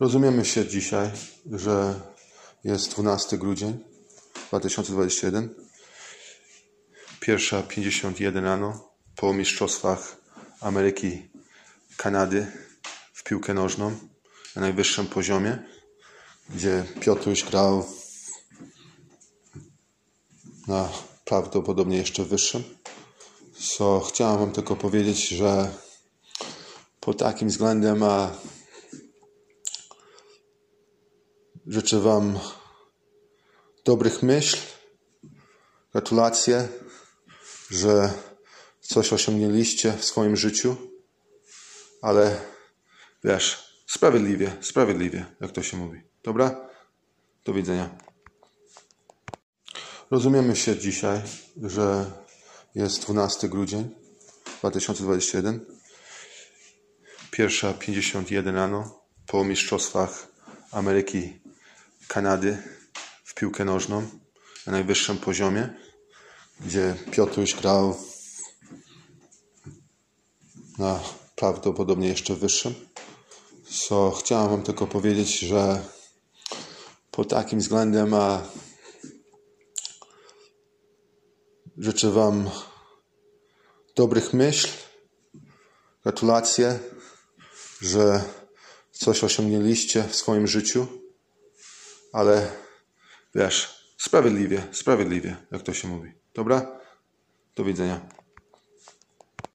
Rozumiemy się dzisiaj, że jest 12 grudzień 2021. Pierwsza 51 rano po Mistrzostwach Ameryki, Kanady w piłkę nożną na najwyższym poziomie, gdzie Piotruś grał na prawdopodobnie jeszcze wyższym. So, chciałem Wam tylko powiedzieć, że pod takim względem a życzę Wam dobrych myśl, gratulacje, że coś osiągnęliście w swoim życiu, ale wiesz, sprawiedliwie, sprawiedliwie, jak to się mówi. Dobra? Do widzenia. Rozumiemy się dzisiaj, że jest 12 grudzień 2021. Pierwsza 51 rano po Mistrzostwach Ameryki, Kanady w piłkę nożną na najwyższym poziomie, gdzie Piotruś grał na prawdopodobnie jeszcze wyższym. So, chciałem Wam tylko powiedzieć, że pod takim względem a życzę Wam dobrych myśl, gratulacje, że coś osiągnęliście w swoim życiu, ale wiesz, sprawiedliwie, sprawiedliwie, jak to się mówi. Dobra? Do widzenia.